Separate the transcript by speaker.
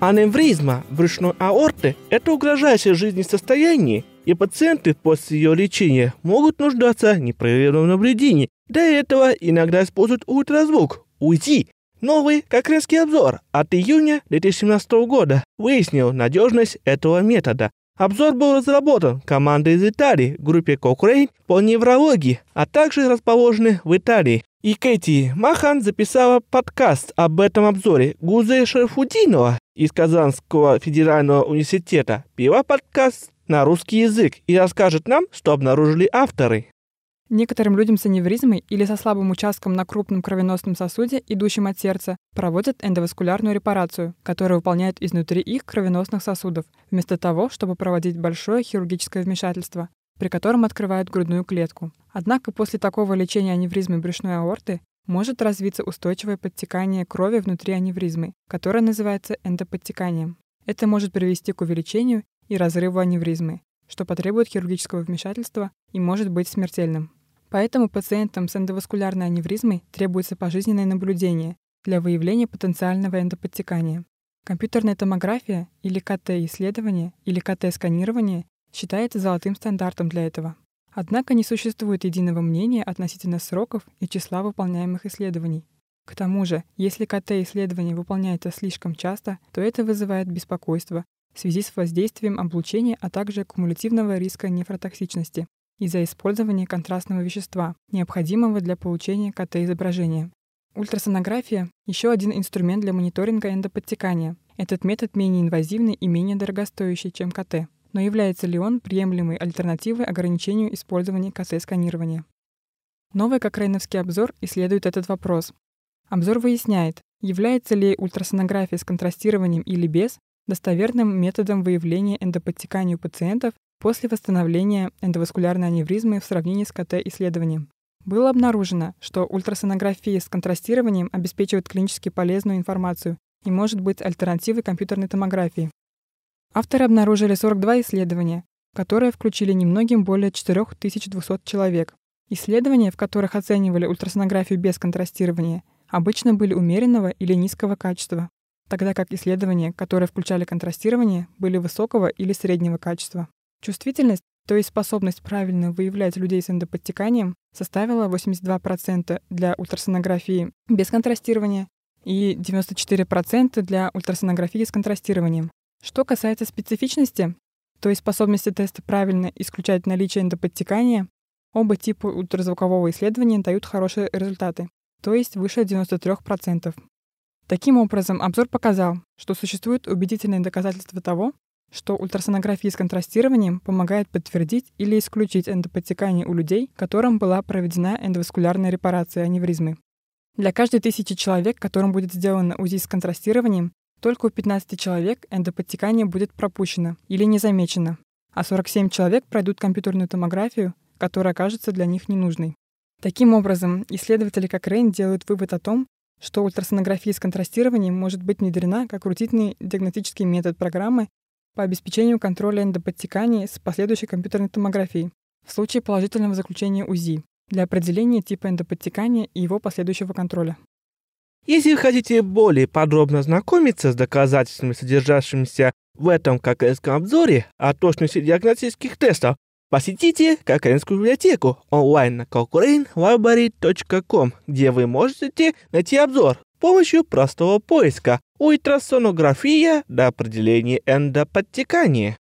Speaker 1: Аневризма брюшной аорты – это угрожающее жизни состояние, и пациенты после ее лечения могут нуждаться в непрерывном наблюдении. Для этого иногда используют ультразвук, УЗИ. Новый Кокринский обзор от июня 2017 года выяснил надежность этого метода. Обзор был разработан командой из Италии, группе Cochrane по неврологии, а также расположены в Италии. И Кэти Махан записала подкаст об этом обзоре. Гузе Шерфудинова из Казанского федерального университета пила подкаст на русский язык и расскажет нам, что обнаружили авторы.
Speaker 2: Некоторым людям с аневризмой или со слабым участком на крупном кровеносном сосуде, идущем от сердца, проводят эндоваскулярную репарацию, которую выполняют изнутри их кровеносных сосудов, вместо того, чтобы проводить большое хирургическое вмешательство, при котором открывают грудную клетку. Однако после такого лечения аневризмы брюшной аорты может развиться устойчивое подтекание крови внутри аневризмы, которое называется эндоподтеканием. Это может привести к увеличению и разрыву аневризмы, что потребует хирургического вмешательства и может быть смертельным. Поэтому пациентам с эндоваскулярной аневризмой требуется пожизненное наблюдение для выявления потенциального эндоподтекания. Компьютерная томография или КТ-исследование или КТ-сканирование считается золотым стандартом для этого. Однако не существует единого мнения относительно сроков и числа выполняемых исследований. К тому же, если КТ-исследование выполняется слишком часто, то это вызывает беспокойство в связи с воздействием облучения, а также кумулятивного риска нефротоксичности из-за использования контрастного вещества, необходимого для получения КТ-изображения. Ультрасонография – еще один инструмент для мониторинга эндоподтекания. Этот метод менее инвазивный и менее дорогостоящий, чем КТ но является ли он приемлемой альтернативой ограничению использования КТ-сканирования. Новый Кокрейновский обзор исследует этот вопрос. Обзор выясняет, является ли ультрасонография с контрастированием или без достоверным методом выявления эндоподтекания у пациентов после восстановления эндоваскулярной аневризмы в сравнении с КТ-исследованием. Было обнаружено, что ультрасонография с контрастированием обеспечивает клинически полезную информацию и может быть альтернативой компьютерной томографии. Авторы обнаружили 42 исследования, которые включили немногим более 4200 человек. Исследования, в которых оценивали ультрасонографию без контрастирования, обычно были умеренного или низкого качества, тогда как исследования, которые включали контрастирование, были высокого или среднего качества. Чувствительность, то есть способность правильно выявлять людей с эндоподтеканием, составила 82% для ультрасонографии без контрастирования и 94% для ультрасонографии с контрастированием. Что касается специфичности, то есть способности теста правильно исключать наличие эндоподтекания, оба типа ультразвукового исследования дают хорошие результаты, то есть выше 93%. Таким образом, обзор показал, что существуют убедительные доказательства того, что ультрасонография с контрастированием помогает подтвердить или исключить эндоподтекание у людей, которым была проведена эндоваскулярная репарация аневризмы. Для каждой тысячи человек, которым будет сделано УЗИ с контрастированием, только у 15 человек эндоподтекание будет пропущено или не замечено, а 47 человек пройдут компьютерную томографию, которая окажется для них ненужной. Таким образом, исследователи как Рейн делают вывод о том, что ультрасонография с контрастированием может быть внедрена как рутинный диагностический метод программы по обеспечению контроля эндоподтекания с последующей компьютерной томографией в случае положительного заключения УЗИ для определения типа эндоподтекания и его последующего контроля.
Speaker 1: Если вы хотите более подробно знакомиться с доказательствами, содержащимися в этом кокаинском обзоре о точности диагностических тестов, посетите Кокаинскую библиотеку онлайн на cochranelibrary.com, где вы можете найти обзор с помощью простого поиска «Ультрасонография до определения эндоподтекания».